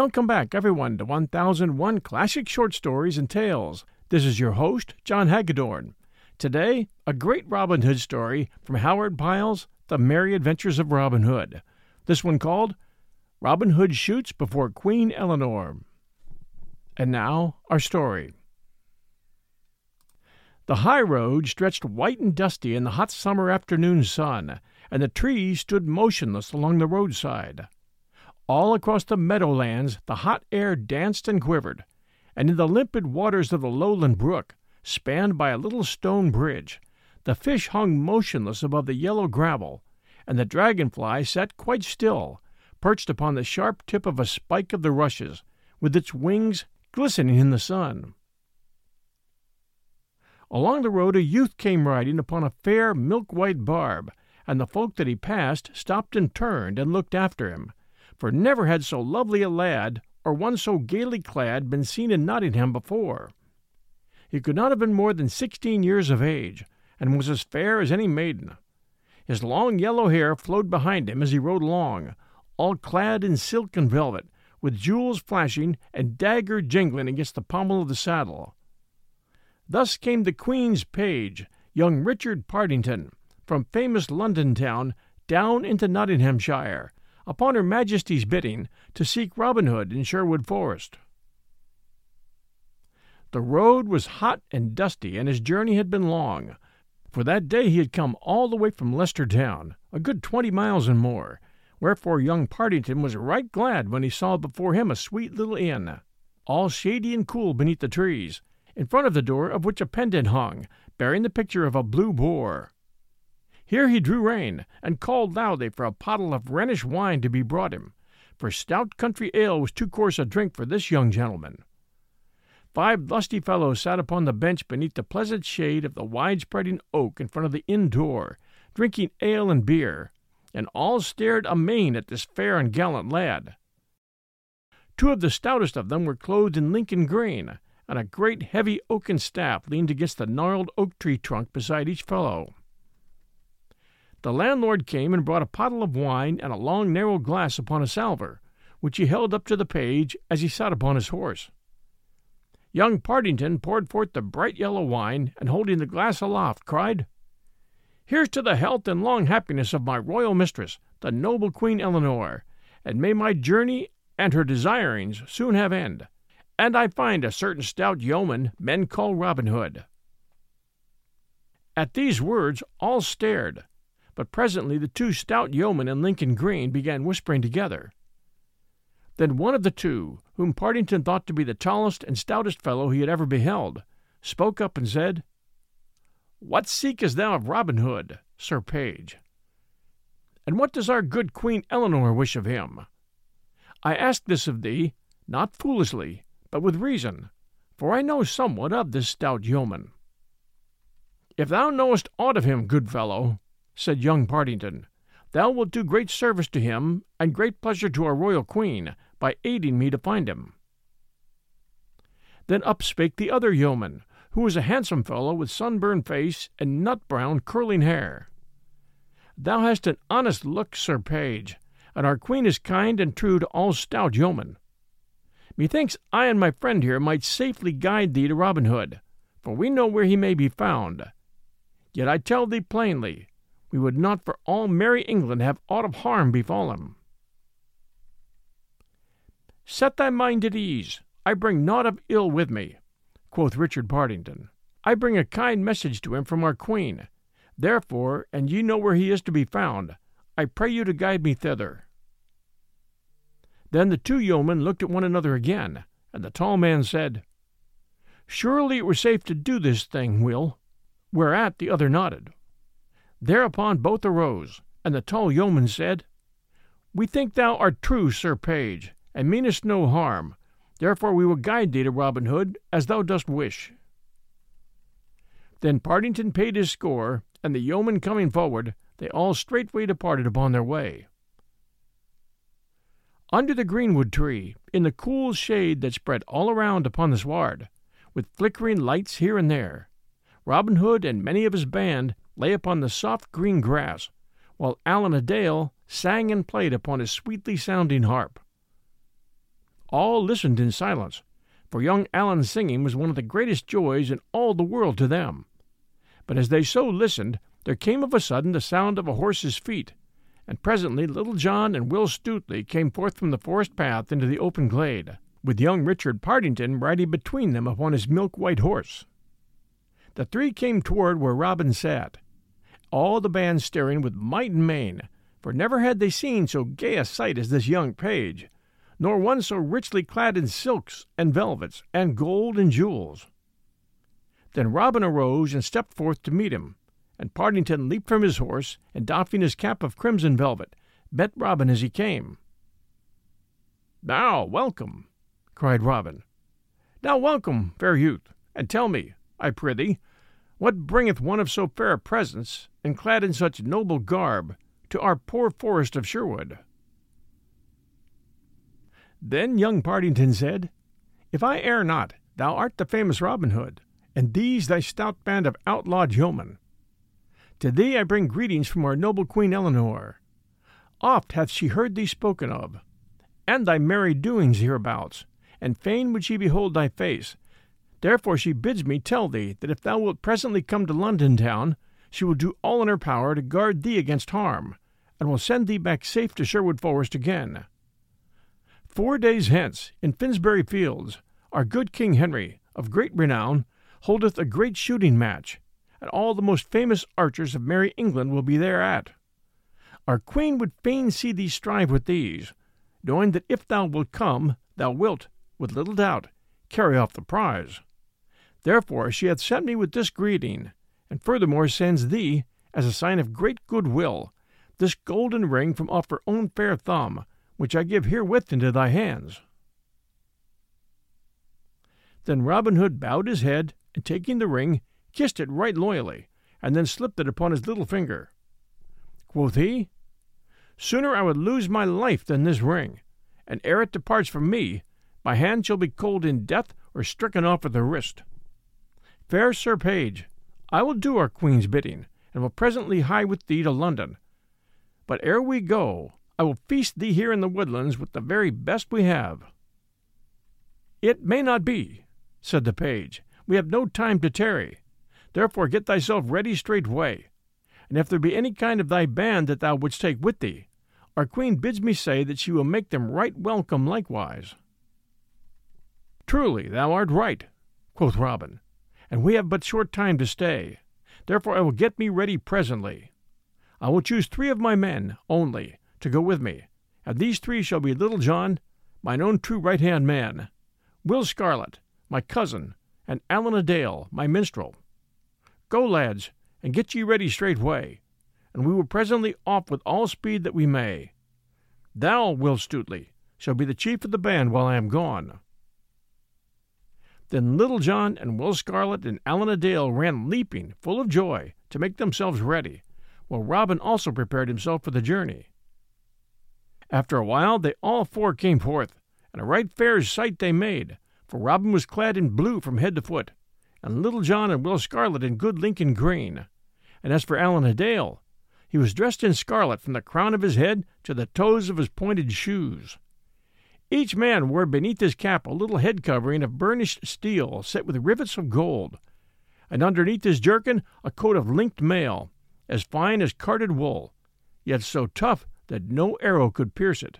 Welcome back, everyone, to 1001 Classic Short Stories and Tales. This is your host, John Hagedorn. Today, a great Robin Hood story from Howard Pyle's The Merry Adventures of Robin Hood. This one called Robin Hood Shoots Before Queen Eleanor. And now, our story. The high road stretched white and dusty in the hot summer afternoon sun, and the trees stood motionless along the roadside. All across the meadowlands the hot air danced and quivered, and in the limpid waters of the lowland brook, spanned by a little stone bridge, the fish hung motionless above the yellow gravel, and the dragonfly sat quite still, perched upon the sharp tip of a spike of the rushes, with its wings glistening in the sun. Along the road a youth came riding upon a fair milk white barb, and the folk that he passed stopped and turned and looked after him for never had so lovely a lad, or one so gaily clad, been seen in Nottingham before. He could not have been more than sixteen years of age, and was as fair as any maiden. His long yellow hair flowed behind him as he rode along, all clad in silk and velvet, with jewels flashing and dagger jingling against the pommel of the saddle. Thus came the Queen's page, young Richard Partington, from famous London town down into Nottinghamshire, upon Her Majesty's bidding, to seek Robin Hood in Sherwood Forest. The road was hot and dusty, and his journey had been long, for that day he had come all the way from Leicester town, a good twenty miles and more, wherefore young Partington was right glad when he saw before him a sweet little inn, all shady and cool beneath the trees, in front of the door of which a pendant hung, bearing the picture of a blue boar. Here he drew rein, and called loudly for a pottle of Rhenish wine to be brought him, for stout country ale was too coarse a drink for this young gentleman. Five lusty fellows sat upon the bench beneath the pleasant shade of the wide spreading oak in front of the inn door, drinking ale and beer, and all stared amain at this fair and gallant lad. Two of the stoutest of them were clothed in Lincoln green, and a great heavy oaken staff leaned against the gnarled oak tree trunk beside each fellow. The landlord came and brought a pottle of wine and a long narrow glass upon a salver, which he held up to the page as he sat upon his horse. Young Partington poured forth the bright yellow wine, and holding the glass aloft, cried, Here's to the health and long happiness of my royal mistress, the noble Queen Eleanor, and may my journey and her desirings soon have end, and I find a certain stout yeoman men call Robin Hood. At these words all stared, but presently the two stout yeomen in Lincoln green began whispering together. Then one of the two, whom Partington thought to be the tallest and stoutest fellow he had ever beheld, spoke up and said, What seekest thou of Robin Hood, Sir Page? And what does our good Queen Eleanor wish of him? I ask this of thee, not foolishly, but with reason, for I know somewhat of this stout yeoman. If thou knowest aught of him, good fellow, said young Partington, thou wilt do great service to him and great pleasure to our royal queen by aiding me to find him. Then up spake the other yeoman, who was a handsome fellow with sunburned face and nut brown curling hair. Thou hast an honest look, Sir Page, and our queen is kind and true to all stout yeomen. Methinks I and my friend here might safely guide thee to Robin Hood, for we know where he may be found. Yet I tell thee plainly, we would not for all merry England have aught of harm befall him. Set thy mind at ease. I bring naught of ill with me, quoth Richard Partington. I bring a kind message to him from our queen. Therefore, and ye know where he is to be found, I pray you to guide me thither. Then the two yeomen looked at one another again, and the tall man said, Surely it were safe to do this thing, Will. Whereat the other nodded. Thereupon both arose, and the tall yeoman said, We think thou art true, Sir Page, and meanest no harm. Therefore we will guide thee to Robin Hood, as thou dost wish. Then Partington paid his score, and the yeoman coming forward, they all straightway departed upon their way. Under the greenwood tree, in the cool shade that spread all around upon the sward, with flickering lights here and there, Robin Hood and many of his band lay upon the soft green grass, while Allan a Dale sang and played upon his sweetly sounding harp. All listened in silence, for young Allan's singing was one of the greatest joys in all the world to them. But as they so listened, there came of a sudden the sound of a horse's feet, and presently Little John and Will Stutely came forth from the forest path into the open glade, with young Richard Partington riding between them upon his milk white horse. The three came toward where Robin sat, all the band staring with might and main, for never had they seen so gay a sight as this young page, nor one so richly clad in silks and velvets and gold and jewels. Then Robin arose and stepped forth to meet him, and Partington leaped from his horse, and doffing his cap of crimson velvet, met Robin as he came. Now, welcome, cried Robin. Now, welcome, fair youth, and tell me, I prithee, what bringeth one of so fair a presence, and clad in such noble garb, to our poor forest of Sherwood? Then young Partington said, If I err not, thou art the famous Robin Hood, and these thy stout band of outlawed yeomen. To thee I bring greetings from our noble Queen Eleanor. Oft hath she heard thee spoken of, and thy merry doings hereabouts, and fain would she behold thy face. Therefore she bids me tell thee that if thou wilt presently come to London town, she will do all in her power to guard thee against harm, and will send thee back safe to Sherwood Forest again. Four days hence, in Finsbury Fields, our good King Henry, of great renown, holdeth a great shooting match, and all the most famous archers of merry England will be thereat. Our Queen would fain see thee strive with these, knowing that if thou wilt come, thou wilt, with little doubt, carry off the prize. Therefore she hath sent me with this greeting, and furthermore sends thee, as a sign of great good will, this golden ring from off her own fair thumb, which I give herewith into thy hands. Then Robin Hood bowed his head, and taking the ring, kissed it right loyally, and then slipped it upon his little finger. Quoth he, Sooner I would lose my life than this ring, and ere it departs from me, my hand shall be cold in death or stricken off at the wrist. Fair Sir Page, I will do our Queen's bidding, and will presently hie with thee to London. But ere we go, I will feast thee here in the woodlands with the very best we have. It may not be, said the page. We have no time to tarry. Therefore get thyself ready straightway. And if there be any kind of thy band that thou wouldst take with thee, our queen bids me say that she will make them right welcome likewise. Truly, thou art right, quoth Robin, and we have but short time to stay. Therefore I will get me ready presently. I will choose three of my men only, to go with me, and these three shall be Little John, mine own true right hand man, Will Scarlet, my cousin, and Allan a Dale, my minstrel. Go, lads, and get ye ready straightway, and we will presently off with all speed that we may. Thou, Will Stutely, shall be the chief of the band while I am gone. Then Little John and Will Scarlet and Allan a Dale ran leaping, full of joy, to make themselves ready, while Robin also prepared himself for the journey. After a while they all four came forth, and a right fair sight they made, for Robin was clad in blue from head to foot, and Little John and Will Scarlet in good Lincoln green. And as for Allan a Dale, he was dressed in scarlet from the crown of his head to the toes of his pointed shoes. Each man wore beneath his cap a little head covering of burnished steel set with rivets of gold, and underneath his jerkin a coat of linked mail, as fine as carded wool, yet so tough that no arrow could pierce it.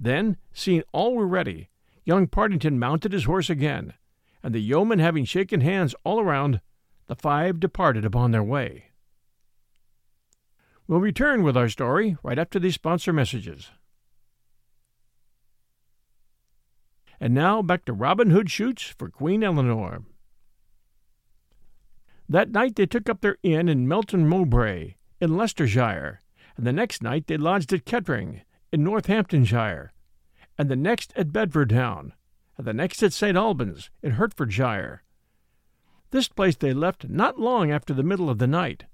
Then, seeing all were ready, young Partington mounted his horse again, and the yeomen having shaken hands all around, the five departed upon their way. We'll return with our story right after these sponsor messages. And now back to Robin Hood shoots for Queen Eleanor. That night they took up their inn in Melton Mowbray, in Leicestershire, and the next night they lodged at Kettering, in Northamptonshire, and the next at Bedford Town, and the next at St. Albans, in Hertfordshire. This place they left not long after the middle of the night,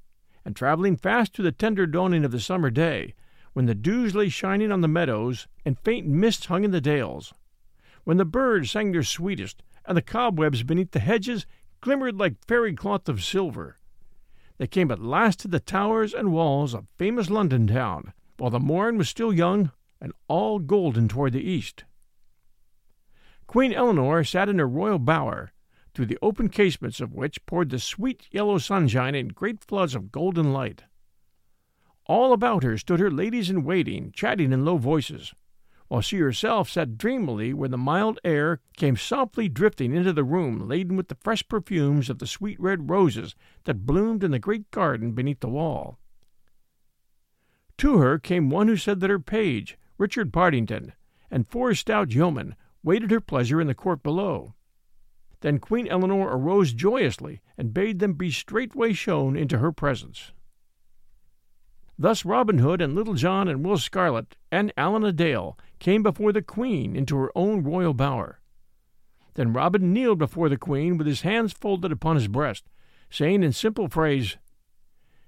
and travelling fast to the tender dawning of the summer day, when the dews lay shining on the meadows and faint mists hung in the dales, when the birds sang their sweetest, and the cobwebs beneath the hedges glimmered like fairy cloth of silver. They came at last to the towers and walls of famous London town, while the morn was still young and all golden toward the east. Queen Eleanor sat in her royal bower, through the open casements of which poured the sweet yellow sunshine in great floods of golden light. All about her stood her ladies in waiting, chatting in low voices, while she herself sat dreamily where the mild air came softly drifting into the room laden with the fresh perfumes of the sweet red roses that bloomed in the great garden beneath the wall. To her came one who said that her page, Richard Partington, and four stout yeomen waited her pleasure in the court below. Then Queen Eleanor arose joyously and bade them be straightway shown into her presence. Thus Robin Hood and Little John and Will Scarlet and Allan a Dale came before the Queen into her own royal bower. Then Robin kneeled before the Queen with his hands folded upon his breast, saying in simple phrase,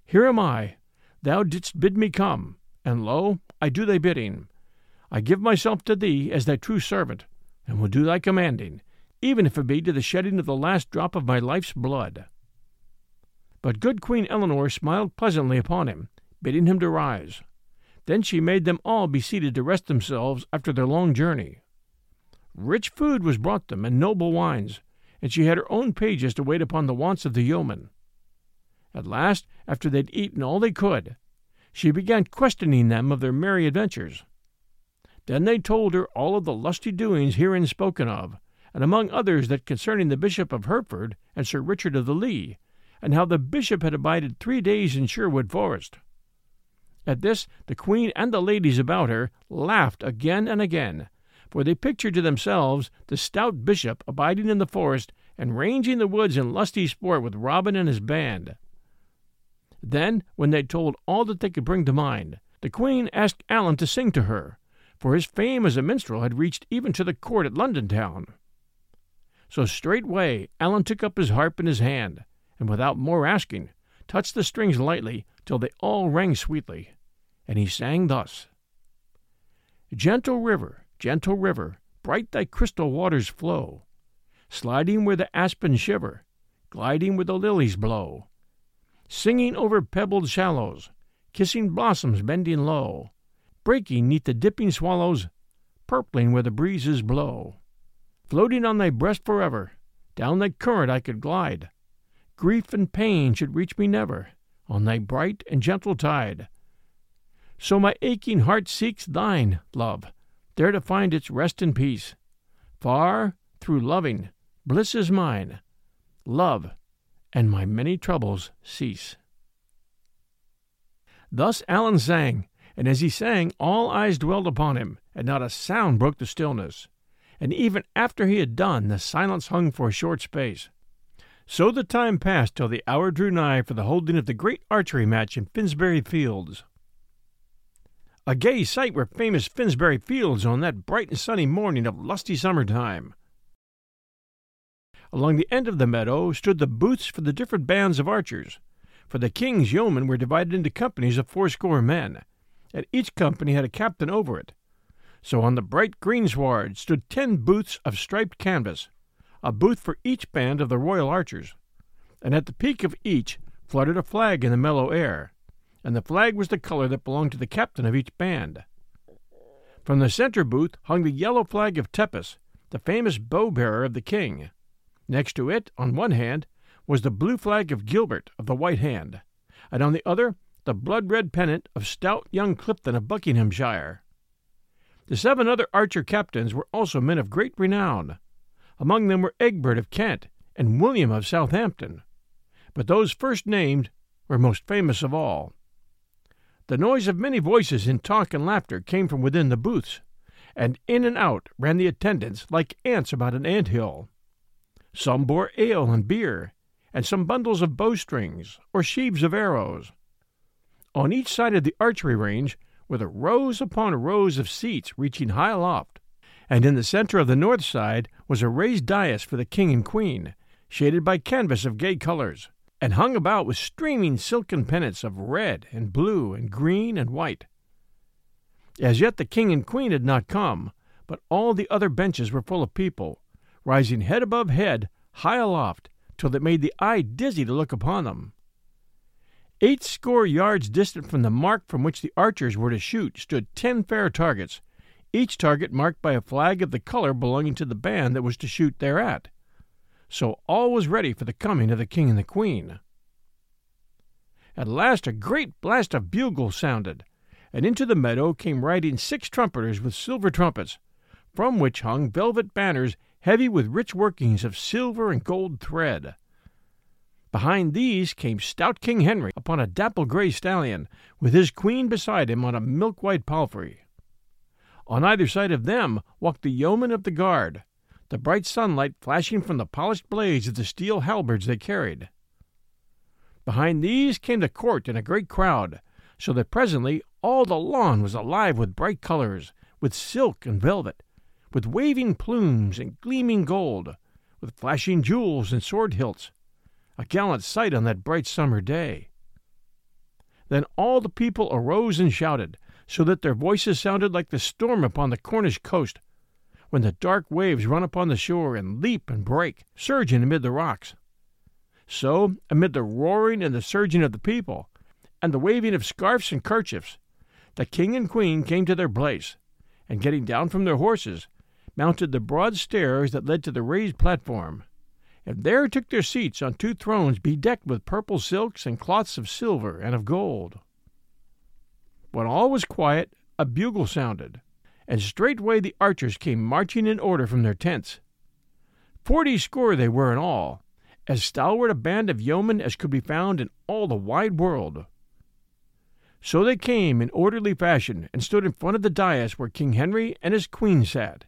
Here am I, thou didst bid me come, and lo, I do thy bidding. I give myself to thee as thy true servant, and will do thy commanding, even if it be to the shedding of the last drop of my life's blood. But good Queen Eleanor smiled pleasantly upon him, bidding him to rise. Then she made them all be seated to rest themselves after their long journey. Rich food was brought them, and noble wines, and she had her own pages to wait upon the wants of the yeomen. At last, after they'd eaten all they could, she began questioning them of their merry adventures. Then they told her all of the lusty doings herein spoken of, and among others that concerning the Bishop of Hereford and Sir Richard of the Lee, and how the bishop had abided three days in Sherwood Forest. At this the queen and the ladies about her laughed again and again, for they pictured to themselves the stout bishop abiding in the forest and ranging the woods in lusty sport with Robin and his band. Then, when they told all that they could bring to mind, the queen asked Allan to sing to her, for his fame as a minstrel had reached even to the court at London town. So straightway Allan took up his harp in his hand, and without more asking, touched the strings lightly till they all rang sweetly and he sang thus Gentle river, gentle river, bright thy crystal waters flow, sliding where the aspens shiver, gliding where the lilies blow, singing over pebbled shallows, kissing blossoms bending low, breaking neath the dipping swallows, purpling where the breezes blow. Floating on thy breast forever, down thy current I could glide. Grief and pain should reach me never, on thy bright and gentle tide. So my aching heart seeks thine, love, there to find its rest and peace. Far, through loving, bliss is mine. Love, and my many troubles cease. Thus Allan sang, and as he sang, all eyes dwelled upon him, and not a sound broke the stillness. And even after he had done, the silence hung for a short space. So the time passed till the hour drew nigh for the holding of the great archery match in Finsbury Fields. A gay sight were famous Finsbury Fields on that bright and sunny morning of lusty summer time. Along the end of the meadow stood the booths for the different bands of archers, for the king's yeomen were divided into companies of fourscore men, and each company had a captain over it. So on the bright greensward stood ten booths of striped canvas, a booth for each band of the royal archers, and at the peak of each fluttered a flag in the mellow air and the flag was the color that belonged to the captain of each band. From the center booth hung the yellow flag of Tepus, the famous bow bearer of the king. Next to it, on one hand, was the blue flag of Gilbert of the White Hand, and on the other the blood red pennant of stout young Clifton of Buckinghamshire. The seven other archer captains were also men of great renown. Among them were Egbert of Kent and William of Southampton. But those first named were most famous of all. The noise of many voices in talk and laughter came from within the booths, and in and out ran the attendants like ants about an ant hill. Some bore ale and beer, and some bundles of bowstrings or sheaves of arrows. On each side of the archery range were the rows upon rows of seats reaching high aloft, and in the center of the north side was a raised dais for the king and queen, shaded by canvas of gay colors and hung about with streaming silken pennants of red and blue and green and white. As yet the king and queen had not come, but all the other benches were full of people, rising head above head, high aloft, till it made the eye dizzy to look upon them. Eight score yards distant from the mark from which the archers were to shoot stood ten fair targets, each target marked by a flag of the color belonging to the band that was to shoot thereat. So all was ready for the coming of the king and the queen. At last a great blast of bugles sounded, and into the meadow came riding six trumpeters with silver trumpets, from which hung velvet banners heavy with rich workings of silver and gold thread. Behind these came stout King Henry upon a dapple gray stallion, with his queen beside him on a milk white palfrey. On either side of them walked the yeomen of the guard, the bright sunlight flashing from the polished blades of the steel halberds they carried. Behind these came the court in a great crowd, so that presently all the lawn was alive with bright colors, with silk and velvet, with waving plumes and gleaming gold, with flashing jewels and sword hilts, a gallant sight on that bright summer day. Then all the people arose and shouted, so that their voices sounded like the storm upon the Cornish coast, when the dark waves run upon the shore and leap and break, surging amid the rocks. So, amid the roaring and the surging of the people, and the waving of scarfs and kerchiefs, the king and queen came to their place, and getting down from their horses, mounted the broad stairs that led to the raised platform, and there took their seats on two thrones bedecked with purple silks and cloths of silver and of gold. When all was quiet, a bugle sounded, and straightway the archers came marching in order from their tents. Forty score they were in all, as stalwart a band of yeomen as could be found in all the wide world. So they came in orderly fashion and stood in front of the dais where King Henry and his queen sat.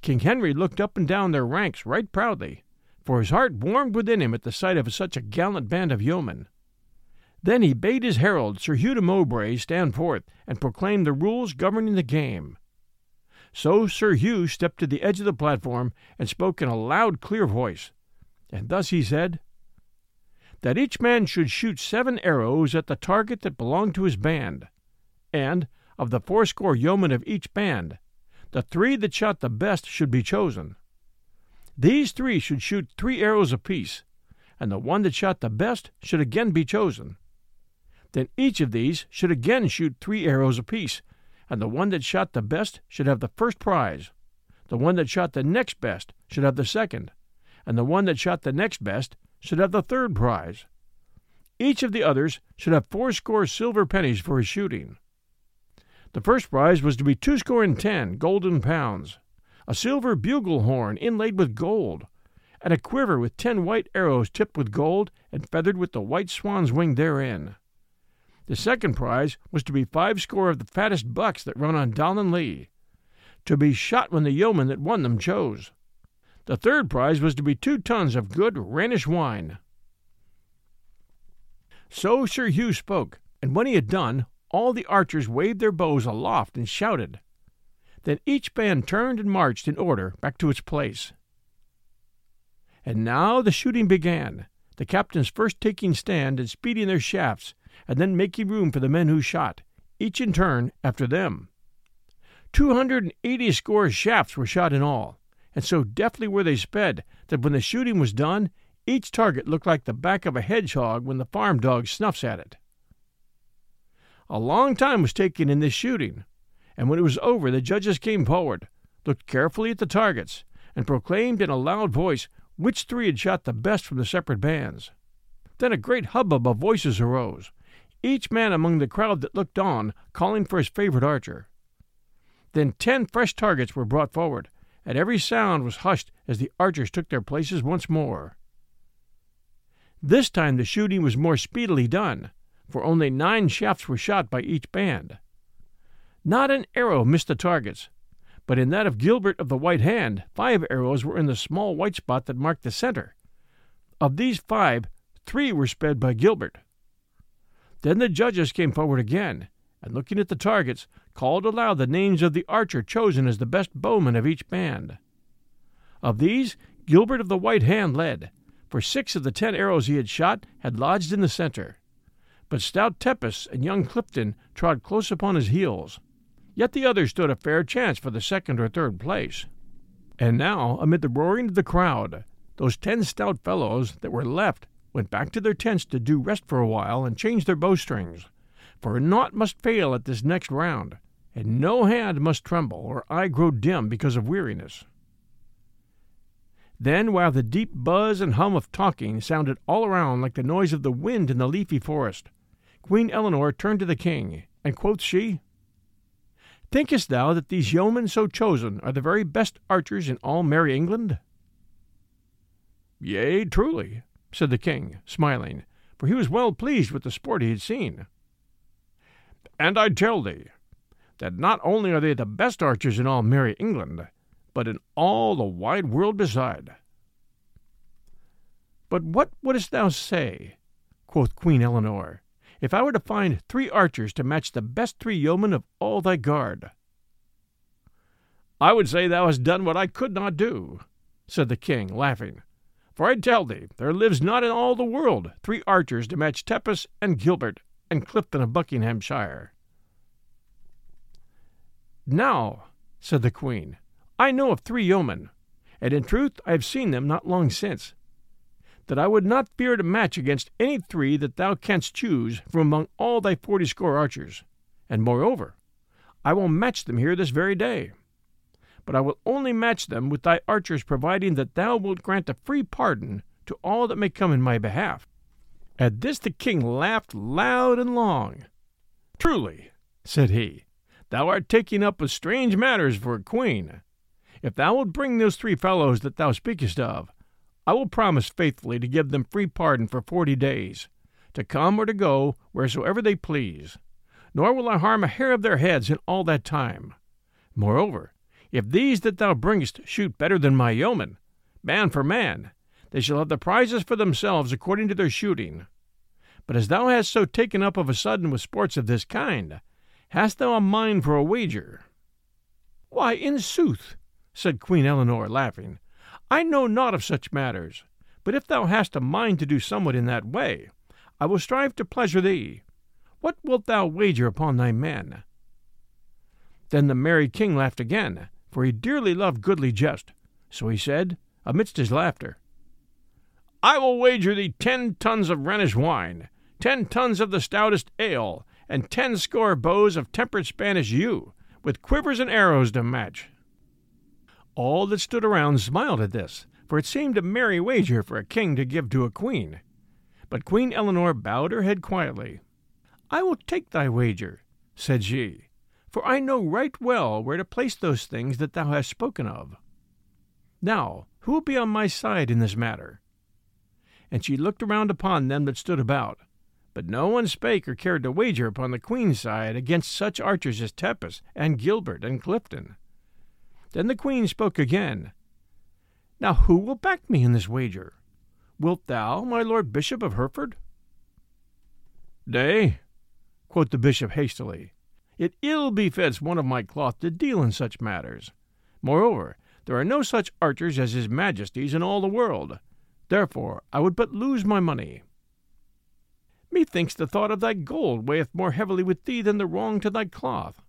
King Henry looked up and down their ranks right proudly, for his heart warmed within him at the sight of such a gallant band of yeomen. Then he bade his herald, Sir Hugh de Mowbray, stand forth and proclaim the rules governing the game. So Sir Hugh stepped to the edge of the platform and spoke in a loud, clear voice, and thus he said, that each man should shoot seven arrows at the target that belonged to his band, and, of the fourscore yeomen of each band, the three that shot the best should be chosen. These three should shoot three arrows apiece, and the one that shot the best should again be chosen. Then each of these should again shoot three arrows apiece, and the one that shot the best should have the first prize. The one that shot the next best should have the second, and the one that shot the next best should have the third prize. Each of the others should have fourscore silver pennies for his shooting. The first prize was to be twoscore and ten golden pounds, a silver bugle horn inlaid with gold, and a quiver with ten white arrows tipped with gold and feathered with the white swan's wing therein. The second prize was to be five score of the fattest bucks that run on Dallen Lea, to be shot when the yeoman that won them chose. The third prize was to be two tons of good Rhenish wine. So Sir Hugh spoke, and when he had done, all the archers waved their bows aloft and shouted. Then each band turned and marched in order back to its place. And now the shooting began, the captains first taking stand and speeding their shafts, and then making room for the men who shot, each in turn after them. Two hundred and eighty score shafts were shot in all, and so deftly were they sped that when the shooting was done, each target looked like the back of a hedgehog when the farm dog snuffs at it. A long time was taken in this shooting, and when it was over, the judges came forward, looked carefully at the targets, and proclaimed in a loud voice which three had shot the best from the separate bands. Then a great hubbub of voices arose, each man among the crowd that looked on calling for his favorite archer. Then ten fresh targets were brought forward, and every sound was hushed as the archers took their places once more. This time the shooting was more speedily done, for only nine shafts were shot by each band. Not an arrow missed the targets, but in that of Gilbert of the White Hand, five arrows were in the small white spot that marked the center. Of these five, three were sped by Gilbert. Then the judges came forward again, and looking at the targets, called aloud the names of the archer chosen as the best bowman of each band. Of these, Gilbert of the White Hand led, for six of the ten arrows he had shot had lodged in the center. But stout Tepus and young Clifton trod close upon his heels. Yet the others stood a fair chance for the second or third place. And now, amid the roaring of the crowd, those ten stout fellows that were left went back to their tents to do rest for a while and change their bowstrings for naught must fail at this next round, and no hand must tremble or eye grow dim because of weariness. Then, while the deep buzz and hum of talking sounded all around like the noise of the wind in the leafy forest, Queen Eleanor turned to the king, and quoth she, Thinkest thou that these yeomen so chosen are the very best archers in all merry England? Yea, truly, said the king, smiling, for he was well pleased with the sport he had seen. And I tell thee that not only are they the best archers in all merry England, but in all the wide world beside. But what wouldst thou say, quoth Queen Eleanor, if I were to find three archers to match the best three yeomen of all thy guard? I would say thou hast done what I could not do, said the king, laughing. For I tell thee, there lives not in all the world three archers to match Tepus and Gilbert and Clifton of Buckinghamshire. Now, said the queen, I know of three yeomen, and in truth I have seen them not long since, that I would not fear to match against any three that thou canst choose from among all thy forty score archers, and moreover, I will match them here this very day. But I will only match them with thy archers, providing that thou wilt grant a free pardon to all that may come in my behalf. At this the king laughed loud and long. Truly, said he, thou art taking up with strange matters for a queen. If thou wilt bring those three fellows that thou speakest of, I will promise faithfully to give them free pardon for forty days, to come or to go wheresoever they please, nor will I harm a hair of their heads in all that time. Moreover, if these that thou bringest shoot better than my yeomen, man for man, they shall have the prizes for themselves according to their shooting. But as thou hast so taken up of a sudden with sports of this kind, hast thou a mind for a wager? Why, in sooth, said Queen Eleanor, laughing, I know naught of such matters, but if thou hast a mind to do somewhat in that way, I will strive to pleasure thee. What wilt thou wager upon thy men? Then the merry king laughed again, for he dearly loved goodly jest. So he said, amidst his laughter, I will wager thee ten tons of Rhenish wine, ten tons of the stoutest ale, and ten score bows of tempered Spanish yew, with quivers and arrows to match. All that stood around smiled at this, for it seemed a merry wager for a king to give to a queen. But Queen Eleanor bowed her head quietly. I will take thy wager, said she, for I know right well where to place those things that thou hast spoken of. Now, who will be on my side in this matter? And she looked around upon them that stood about, but no one spake or cared to wager upon the queen's side against such archers as Tepus and Gilbert and Clifton. Then the queen spoke again. Now who will back me in this wager? Wilt thou, my lord bishop of Hereford? Nay, quoth the bishop hastily, it ill befits one of my cloth to deal in such matters. Moreover, there are no such archers as his majesty's in all the world. Therefore I would but lose my money. Methinks the thought of thy gold weigheth more heavily with thee than the wrong to thy cloth,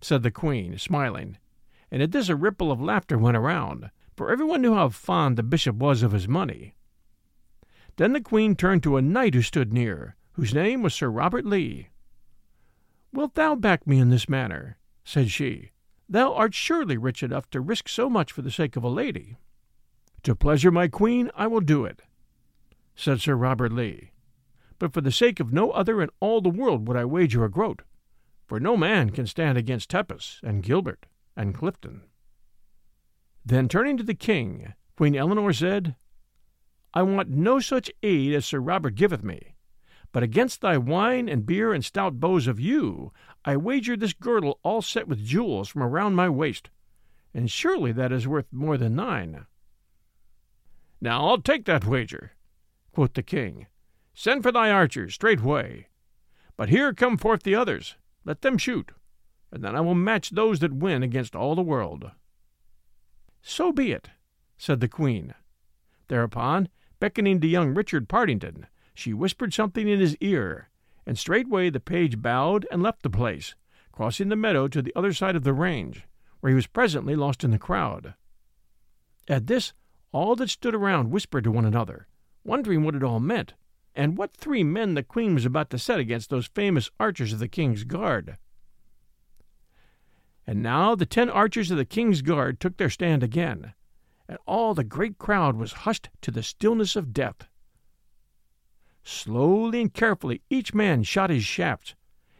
said the queen, smiling, and at this a ripple of laughter went around, for everyone knew how fond the bishop was of his money. Then the queen turned to a knight who stood near, whose name was Sir Robert Lee. Wilt thou back me in this manner? said she. Thou art surely rich enough to risk so much for the sake of a lady. To pleasure my queen, I will do it, said Sir Robert Lee. But for the sake of no other in all the world would I wager a groat, for no man can stand against Tepus and Gilbert and Clifton. Then turning to the king, Queen Eleanor said, I want no such aid as Sir Robert giveth me, but against thy wine and beer and stout bows of yew, I wager this girdle all set with jewels from around my waist, and surely that is worth more than thine. Now I'll take that wager, quoth the king. Send for thy archers straightway. But here come forth the others. Let them shoot, and then I will match those that win against all the world. So be it, said the queen. Thereupon, beckoning to young Richard Partington, she whispered something in his ear, and straightway the page bowed and left the place, crossing the meadow to the other side of the range, where he was presently lost in the crowd. At this, all that stood around whispered to one another, wondering what it all meant, and what three men the queen was about to set against those famous archers of the king's guard. And now the ten archers of the king's guard took their stand again, and all the great crowd was hushed to the stillness of death. Slowly and carefully each man shot his shaft,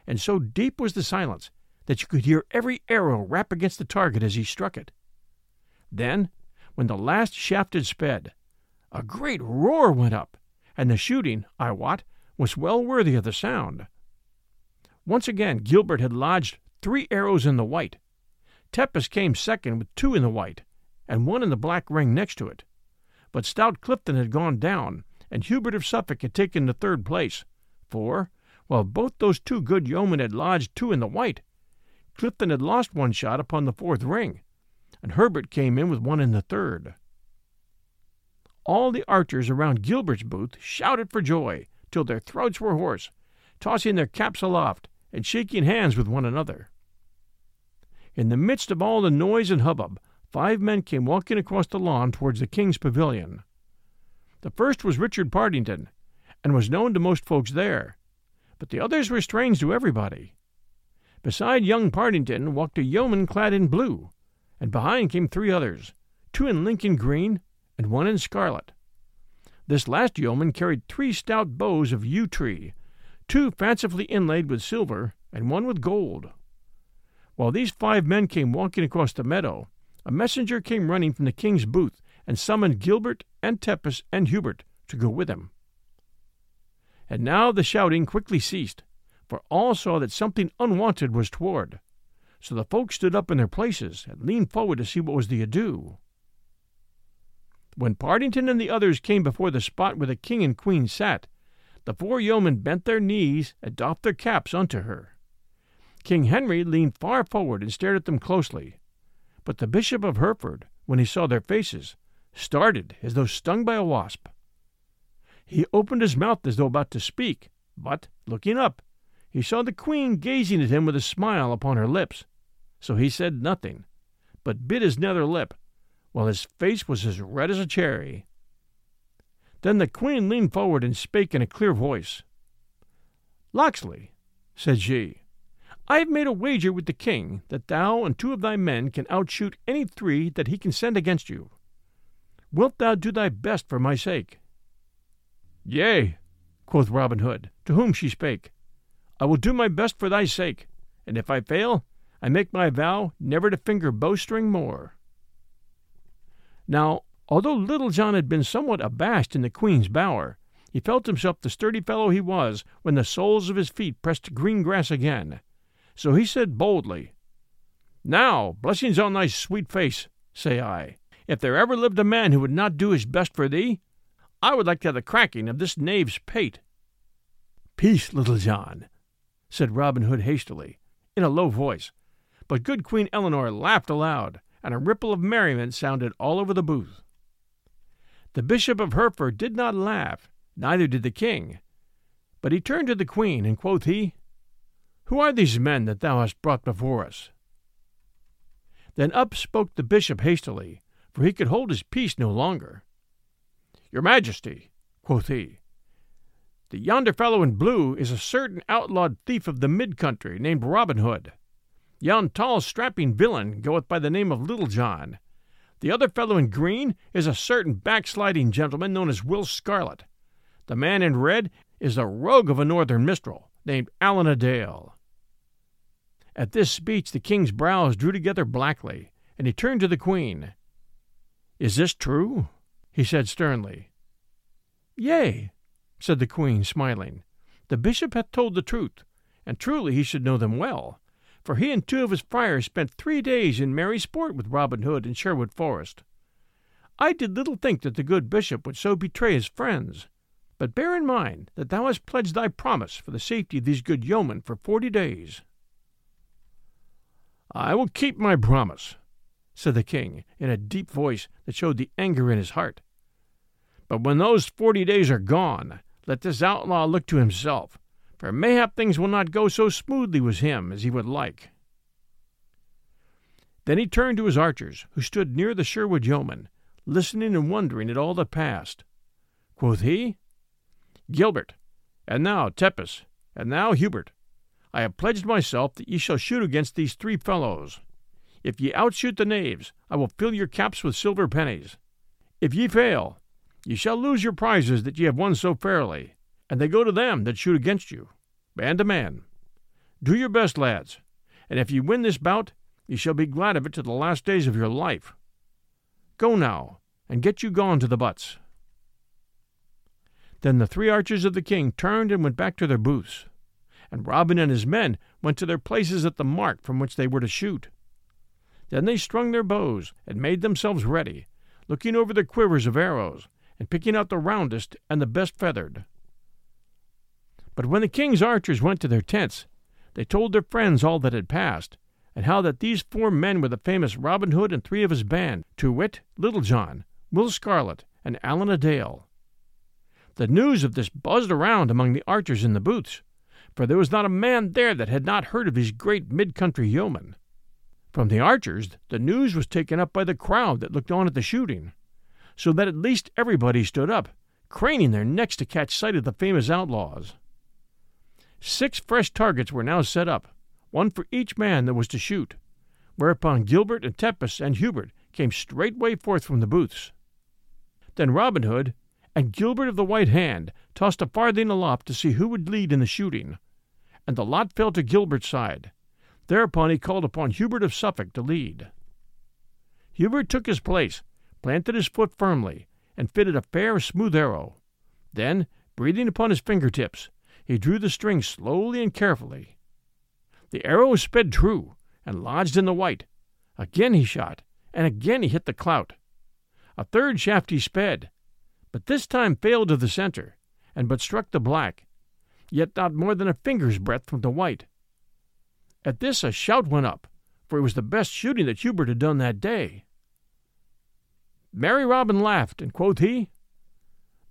and so deep was the silence that you could hear every arrow rap against the target as he struck it. Then, when the last shaft had sped, a great roar went up, and the shooting, I wot, was well worthy of the sound. Once again Gilbert had lodged three arrows in the white. Tepus came second with two in the white, and one in the black ring next to it. But stout Clifton had gone down, and Hubert of Suffolk had taken the third place, for, while both those two good yeomen had lodged two in the white, Clifton had lost one shot upon the fourth ring, and Herbert came in with one in the third. All the archers around Gilbert's booth shouted for joy till their throats were hoarse, tossing their caps aloft and shaking hands with one another. In the midst of all the noise and hubbub, five men came walking across the lawn towards the king's pavilion. The first was Richard Partington, and was known to most folks there, but the others were strange to everybody. Beside young Partington walked a yeoman clad in blue, and behind came three others, two in Lincoln green and one in scarlet. This last yeoman carried three stout bows of yew tree, two fancifully inlaid with silver and one with gold. While these five men came walking across the meadow, a messenger came running from the king's booth and summoned Gilbert and Tepus and Hubert to go with him. And now the shouting quickly ceased, for all saw that something unwonted was toward. So the folk stood up in their places and leaned forward to see what was the ado. When Partington and the others came before the spot where the king and queen sat, the four yeomen bent their knees and doffed their caps unto her. King Henry leaned far forward and stared at them closely, but the Bishop of Hereford, when he saw their faces, started as though stung by a wasp. He opened his mouth as though about to speak, but, looking up, he saw the queen gazing at him with a smile upon her lips. So he said nothing, but bit his nether lip, while his face was as red as a cherry. Then the queen leaned forward and spake in a clear voice. Locksley, said she, I have made a wager with the king that thou and two of thy men can outshoot any three that he can send against you. Wilt thou do thy best for my sake? Yea, quoth Robin Hood, to whom she spake. I will do my best for thy sake, and if I fail, I make my vow never to finger bowstring more. Now, although Little John had been somewhat abashed in the Queen's bower, he felt himself the sturdy fellow he was when the soles of his feet pressed green grass again. So he said boldly, Now, blessings on thy sweet face, say I. If there ever lived a man who would not do his best for thee, I would like to have the cracking of this knave's pate. Peace, Little John, said Robin Hood hastily, in a low voice, but good Queen Eleanor laughed aloud, and a ripple of merriment sounded all over the booth. The Bishop of Hereford did not laugh, neither did the king, but he turned to the queen, and quoth he, Who are these men that thou hast brought before us? Then up spoke the bishop hastily, for he could hold his peace no longer. Your Majesty, quoth he, the yonder fellow in blue is a certain outlawed thief of the mid country named Robin Hood. Yon tall, strapping villain goeth by the name of Little John. The other fellow in green is a certain backsliding gentleman known as Will Scarlet. The man in red is a rogue of a northern minstrel named Allan a Dale. At this speech the king's brows drew together blackly, and he turned to the queen. Is this true? he said sternly. Yea, said the queen, smiling. The bishop hath told the truth, and truly he should know them well, for he and two of his friars spent three days in merry sport with Robin Hood in Sherwood Forest. I did little think that the good bishop would so betray his friends. But bear in mind that thou hast pledged thy promise for the safety of these good yeomen for forty days. I will keep my promise, said the king, in a deep voice that showed the anger in his heart. But when those forty days are gone, let this outlaw look to himself, for mayhap things will not go so smoothly with him as he would like. Then he turned to his archers, who stood near the Sherwood yeomen, listening and wondering at all that passed. Quoth he, Gilbert, and thou, Tepus, and thou, Hubert, I have pledged myself that ye shall shoot against these three fellows. If ye outshoot the knaves, I will fill your caps with silver pennies. If ye fail, ye shall lose your prizes that ye have won so fairly, and they go to them that shoot against you, man to man. Do your best, lads, and if ye win this bout, ye shall be glad of it to the last days of your life. Go now, and get you gone to the butts. Then the three archers of the king turned and went back to their booths, and Robin and his men went to their places at the mark from which they were to shoot. Then they strung their bows and made themselves ready, looking over the quivers of arrows, and picking out the roundest and the best feathered. But when the king's archers went to their tents, they told their friends all that had passed, and how that these four men were the famous Robin Hood and three of his band, to wit, Little John, Will Scarlet, and Allan a Dale. The news of this buzzed around among the archers in the booths, for there was not a man there that had not heard of these great mid country yeomen. From the archers, the news was taken up by the crowd that looked on at the shooting, so that at least everybody stood up, craning their necks to catch sight of the famous outlaws. Six fresh targets were now set up, one for each man that was to shoot, whereupon Gilbert and Tepus and Hubert came straightway forth from the booths. Then Robin Hood and Gilbert of the White Hand tossed a farthing aloft to see who would lead in the shooting, and the lot fell to Gilbert's side, Thereupon he called upon Hubert of Suffolk to lead. Hubert took his place, planted his foot firmly, and fitted a fair, smooth arrow. Then, breathing upon his finger tips, he drew the string slowly and carefully. The arrow sped true and lodged in the white. Again he shot, and again he hit the clout. A third shaft he sped, but this time failed to the center, and but struck the black, yet not more than a finger's breadth from the white. At this a shout went up, for it was the best shooting that Hubert had done that day. Merry Robin laughed, and quoth he,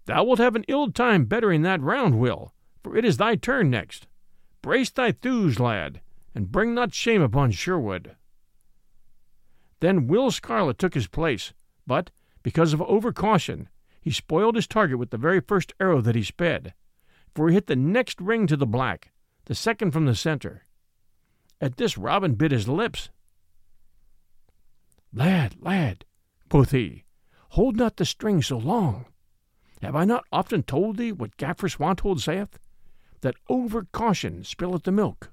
Thou wilt have an ill time bettering that round, Will, for it is thy turn next. Brace thy thews, lad, and bring not shame upon Sherwood. Then Will Scarlet took his place, but, because of over caution, he spoiled his target with the very first arrow that he sped, for he hit the next ring to the black, the second from the center. At this Robin bit his lips. Lad, lad, quoth he, hold not the string so long. Have I not often told thee what Gaffer Swanthold saith, that over caution spilleth the milk?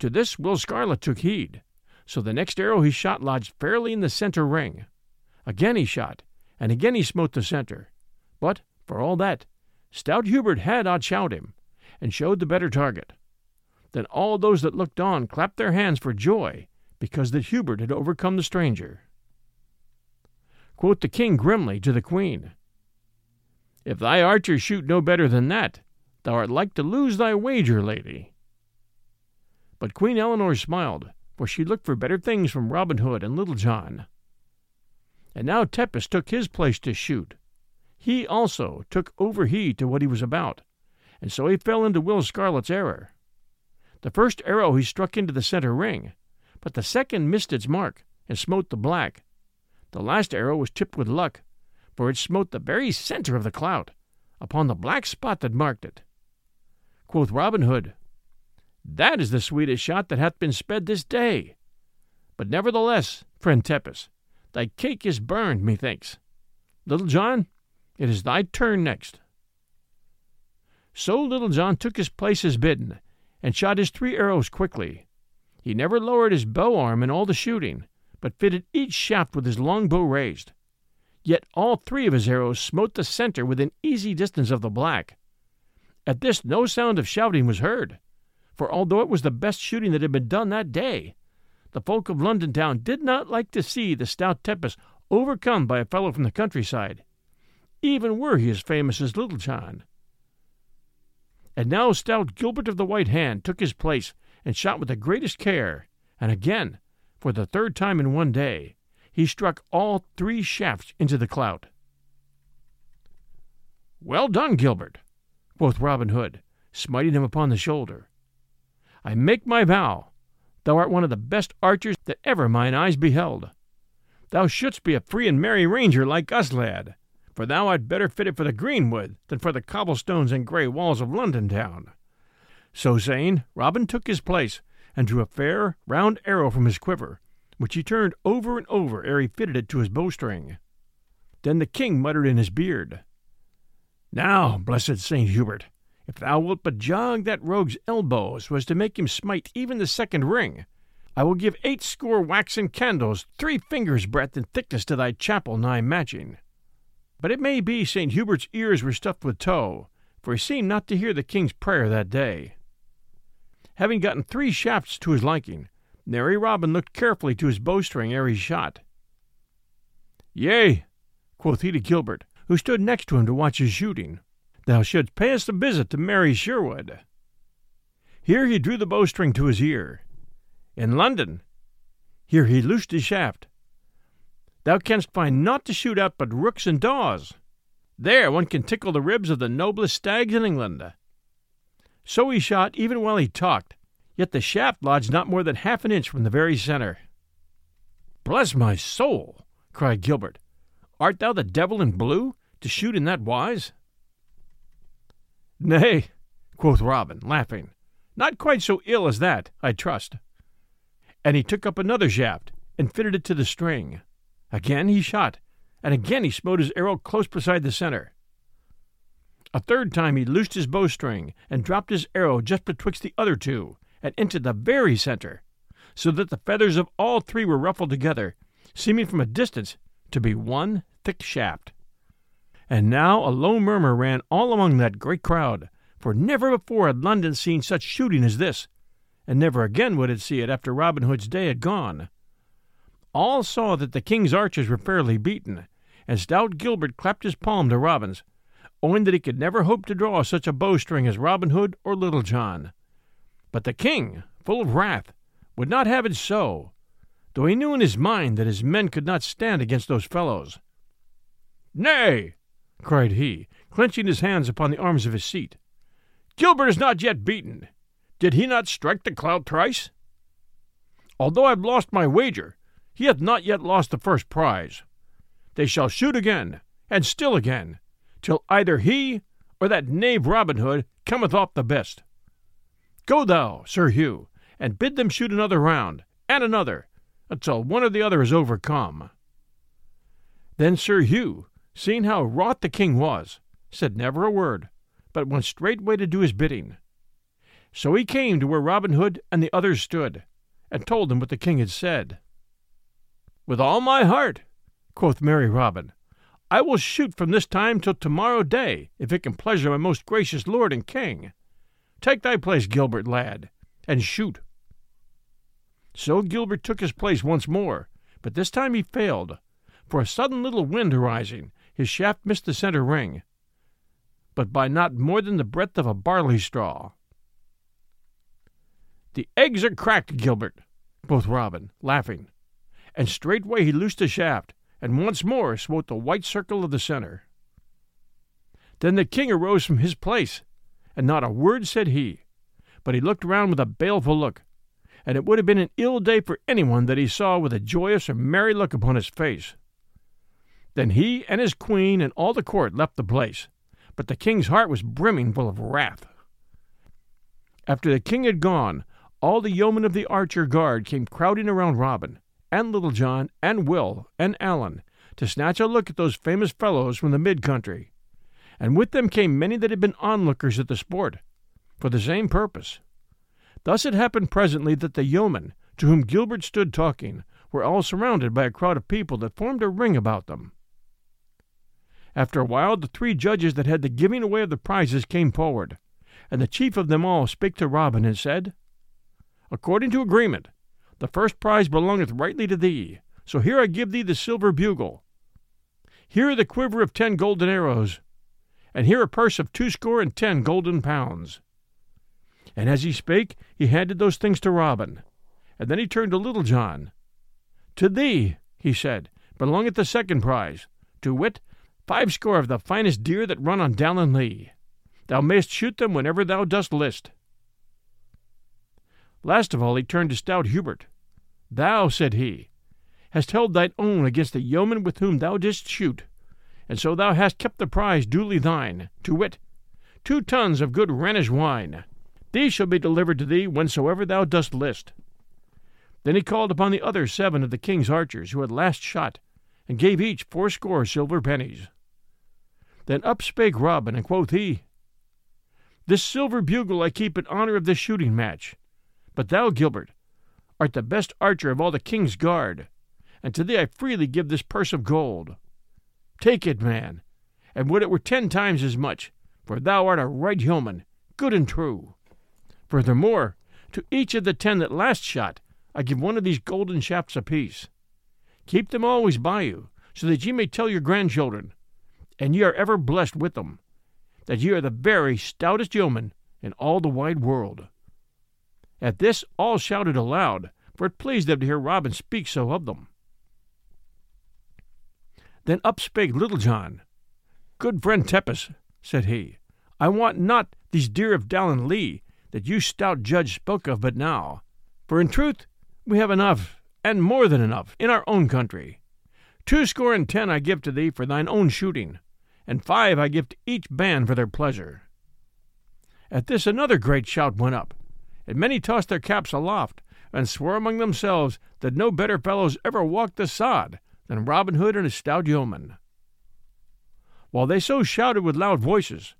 To this Will Scarlet took heed, so the next arrow he shot lodged fairly in the center ring. Again he shot, and again he smote the center. But, for all that, stout Hubert had outshot him, and showed the better target. Then all those that looked on clapped their hands for joy, because that Hubert had overcome the stranger. Quoth the king grimly to the queen, If thy archers shoot no better than that, thou art like to lose thy wager, lady. But Queen Eleanor smiled, for she looked for better things from Robin Hood and Little John. And now Tepus took his place to shoot. He also took overheed to what he was about, and so he fell into Will Scarlet's error. The first arrow he struck into the center ring, but the second missed its mark and smote the black. The last arrow was tipped with luck, for it smote the very center of the clout, upon the black spot that marked it. Quoth Robin Hood, That is the sweetest shot that hath been sped this day. But nevertheless, friend Tepus, thy cake is burned, methinks. Little John, it is thy turn next. So Little John took his place as bidden, and shot his three arrows quickly. He never lowered his bow arm in all the shooting, but fitted each shaft with his long bow raised. Yet all three of his arrows smote the center within easy distance of the black. At this no sound of shouting was heard, for although it was the best shooting that had been done that day, the folk of London town did not like to see the stout Tepus overcome by a fellow from the countryside, even were he as famous as Little John. And now stout Gilbert of the White Hand took his place and shot with the greatest care, and again, for the third time in one day, he struck all three shafts into the clout. Well done, Gilbert, quoth Robin Hood, smiting him upon the shoulder. I make my vow, thou art one of the best archers that ever mine eyes beheld. Thou shouldst be a free and merry ranger like us, lad, for thou art better fitted for the greenwood than for the cobblestones and grey walls of London town. So saying, Robin took his place and drew a fair, round arrow from his quiver, which he turned over and over ere he fitted it to his bowstring. Then the king muttered in his beard, Now, blessed Saint Hubert, if thou wilt but jog that rogue's elbow so as to make him smite even the second ring, I will give eight score waxen candles three fingers' breadth in thickness to thy chapel nigh Matching. But it may be St. Hubert's ears were stuffed with tow, for he seemed not to hear the king's prayer that day. Having gotten three shafts to his liking, Merry Robin looked carefully to his bowstring ere he shot. Yea, quoth he to Gilbert, who stood next to him to watch his shooting, thou shouldst pay us a visit to merry Sherwood. Here he drew the bowstring to his ear. In London, here he loosed his shaft. Thou canst find naught to shoot at but rooks and daws. There one can tickle the ribs of the noblest stags in England. So he shot even while he talked, yet the shaft lodged not more than half an inch from the very centre. Bless my soul! cried Gilbert. Art thou the devil in blue, to shoot in that wise? Nay, quoth Robin, laughing, not quite so ill as that, I trust. And he took up another shaft, and fitted it to the string. Again he shot, and again he smote his arrow close beside the center. A third time he loosed his bowstring, and dropped his arrow just betwixt the other two, and into the very center, so that the feathers of all three were ruffled together, seeming from a distance to be one thick shaft. And now a low murmur ran all among that great crowd, for never before had London seen such shooting as this, and never again would it see it after Robin Hood's day had gone. All saw that the king's archers were fairly beaten, and stout Gilbert clapped his palm to Robin's, owing that he could never hope to draw such a bowstring as Robin Hood or Little John. But the king, full of wrath, would not have it so, though he knew in his mind that his men could not stand against those fellows. Nay, cried he, clenching his hands upon the arms of his seat, Gilbert is not yet beaten. Did he not strike the clout thrice? Although I've lost my wager, he hath not yet lost the first prize. They shall shoot again, and still again, till either he or that knave Robin Hood cometh off the best. Go thou, Sir Hugh, and bid them shoot another round, and another, until one or the other is overcome. Then Sir Hugh, seeing how wroth the king was, said never a word, but went straightway to do his bidding. So he came to where Robin Hood and the others stood, and told them what the king had said. With all my heart, quoth merry Robin, I will shoot from this time till tomorrow day, if it can pleasure my most gracious lord and king. Take thy place, Gilbert, lad, and shoot. So Gilbert took his place once more, but this time he failed, for a sudden little wind arising, his shaft missed the center ring, but by not more than the breadth of a barley straw. The eggs are cracked, Gilbert, quoth Robin, laughing, and straightway he loosed the shaft, and once more smote the white circle of the center. Then the king arose from his place, and not a word said he, but he looked round with a baleful look, and it would have been an ill day for anyone that he saw with a joyous or merry look upon his face. Then he and his queen and all the court left the place, but the king's heart was brimming full of wrath. After the king had gone, all the yeomen of the archer guard came crowding around Robin, and Little John, and Will, and Allan, to snatch a look at those famous fellows from the mid country. And with them came many that had been onlookers at the sport, for the same purpose. Thus it happened presently that the yeomen, to whom Gilbert stood talking, were all surrounded by a crowd of people that formed a ring about them. After a while, the three judges that had the giving away of the prizes came forward, and the chief of them all spake to Robin and said, According to agreement, the first prize belongeth rightly to thee, so here I give thee the silver bugle. Here the quiver of ten golden arrows, and here a purse of twoscore and ten golden pounds. And as he spake, he handed those things to Robin, and then he turned to Little John. To thee, he said, belongeth the second prize, to wit, five score of the finest deer that run on Dallen Lea. Thou mayst shoot them whenever thou dost list. Last of all he turned to stout Hubert. Thou, said he, hast held thine own against the yeoman with whom thou didst shoot, and so thou hast kept the prize duly thine, to wit, two tons of good Rhenish wine. These shall be delivered to thee whensoever thou dost list. Then he called upon the other seven of the king's archers who had last shot, and gave each fourscore silver pennies. Then up spake Robin, and quoth he, This silver bugle I keep in honor of this shooting match. But thou, Gilbert, art the best archer of all the king's guard, and to thee I freely give this purse of gold. Take it, man, and would it were ten times as much, for thou art a right yeoman, good and true. Furthermore, to each of the ten that last shot I give one of these golden shafts apiece. Keep them always by you, so that ye may tell your grandchildren, and ye are ever blessed with them, that ye are the very stoutest yeoman in all the wide world. At this all shouted aloud, for it pleased them to hear Robin speak so of them. Then up spake Little John. Good friend Tepus, said he, I want not these deer of Dallen Lea that you stout judge spoke of but now, for in truth we have enough, and more than enough, in our own country. Two score and ten I give to thee for thine own shooting, and five I give to each band for their pleasure. At this another great shout went up, and many tossed their caps aloft, and swore among themselves that no better fellows ever walked the sod than Robin Hood and his stout yeomen. While they so shouted with loud voices,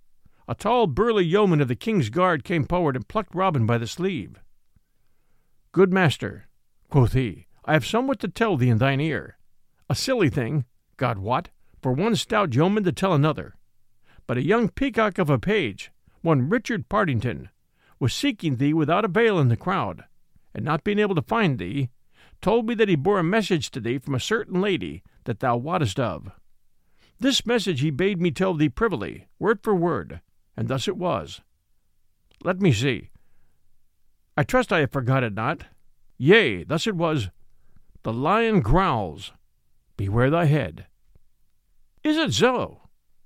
a tall, burly yeoman of the king's guard came forward and plucked Robin by the sleeve. Good master, quoth he, I have somewhat to tell thee in thine ear. A silly thing, God wot, for one stout yeoman to tell another. But a young peacock of a page, one Richard Partington, was seeking thee without avail in the crowd, and not being able to find thee, told me that he bore a message to thee from a certain lady that thou wottest of. This message he bade me tell thee privily, word for word, and thus it was. Let me see. I trust I have forgot it not. Yea, thus it was. The lion growls. Beware thy head. Is it so?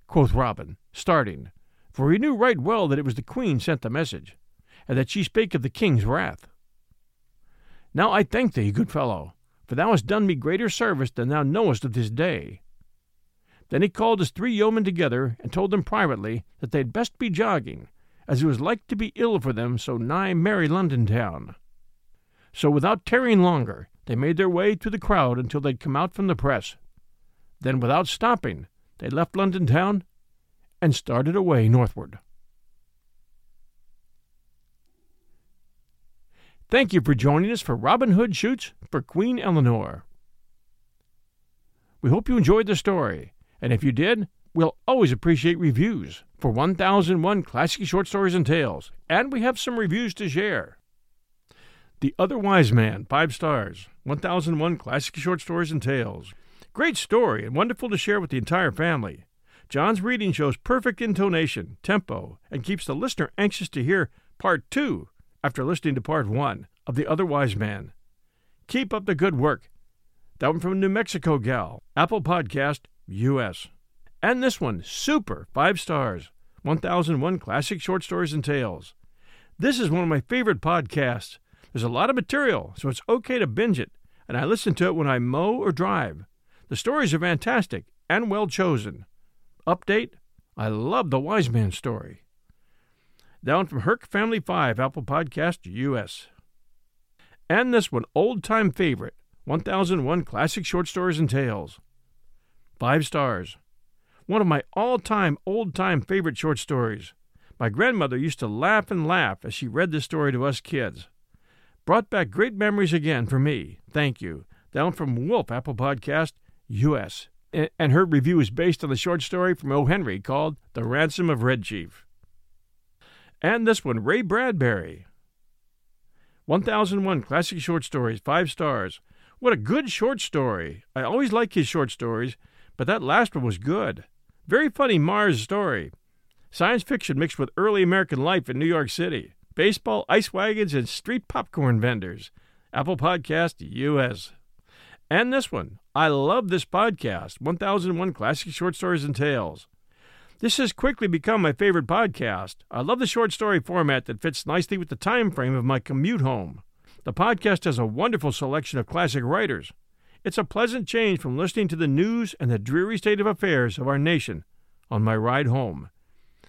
quoth Robin, starting, for he knew right well that it was the queen sent the message, and that she spake of the king's wrath. Now I thank thee, good fellow, for thou hast done me greater service than thou knowest of this day. Then he called his three yeomen together and told them privately that they'd best be jogging, as it was like to be ill for them so nigh merry London town. So without tarrying longer, they made their way through the crowd until they'd come out from the press. Then, without stopping, they left London town and started away northward. Thank you for joining us for Robin Hood Shoots for Queen Eleanor. We hope you enjoyed the story, and if you did, we'll always appreciate reviews for 1001 Classic Short Stories and Tales, and we have some reviews to share. The Other Wise Man, 5 stars, 1001 Classic Short Stories and Tales. Great story and wonderful to share with the entire family. John's reading shows perfect intonation, tempo, and keeps the listener anxious to hear part two after listening to part one of The Other Wise Man. Keep up the good work. That one from New Mexico Gal, Apple Podcast, US. And this one, super, five stars, 1001 Classic Short Stories and Tales. This is one of my favorite podcasts. There's a lot of material, so it's okay to binge it, and I listen to it when I mow or drive. The stories are fantastic and well chosen. Update I love the Wise Man story down from Herc Family 5, Apple Podcast US. And this one, old time favorite 1001 Classic Short Stories and Tales. Five stars. One of my all time, old time favorite short stories. My grandmother used to laugh and laugh as she read this story to us kids. Brought back great memories again for me. Thank you. Down from Wolf, Apple Podcast, US. And her review is based on the short story from O. Henry called The Ransom of Red Chief. And this one, Ray Bradbury. 1001 Classic Short Stories, 5 stars. What a good short story. I always like his short stories, but that last one was good. Very funny Mars story. Science fiction mixed with early American life in New York City. Baseball, ice wagons, and street popcorn vendors. Apple Podcast US. And this one. I love this podcast 1001 Classic Short Stories and Tales. This has quickly become my favorite podcast. I love the short story format that fits nicely with the time frame of my commute home. The podcast has a wonderful selection of classic writers. It's a pleasant change from listening to the news and the dreary state of affairs of our nation on my ride home.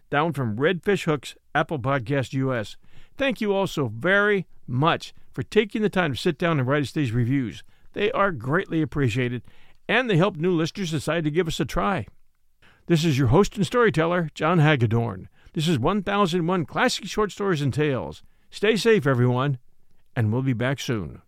Down from Redfish Hooks, Apple Podcast US. Thank you all so very much for taking the time to sit down and write us these reviews. They are greatly appreciated, and they help new listeners decide to give us a try. This is your host and storyteller, John Hagedorn. This is 1001 Classic Short Stories and Tales. Stay safe, everyone, and we'll be back soon.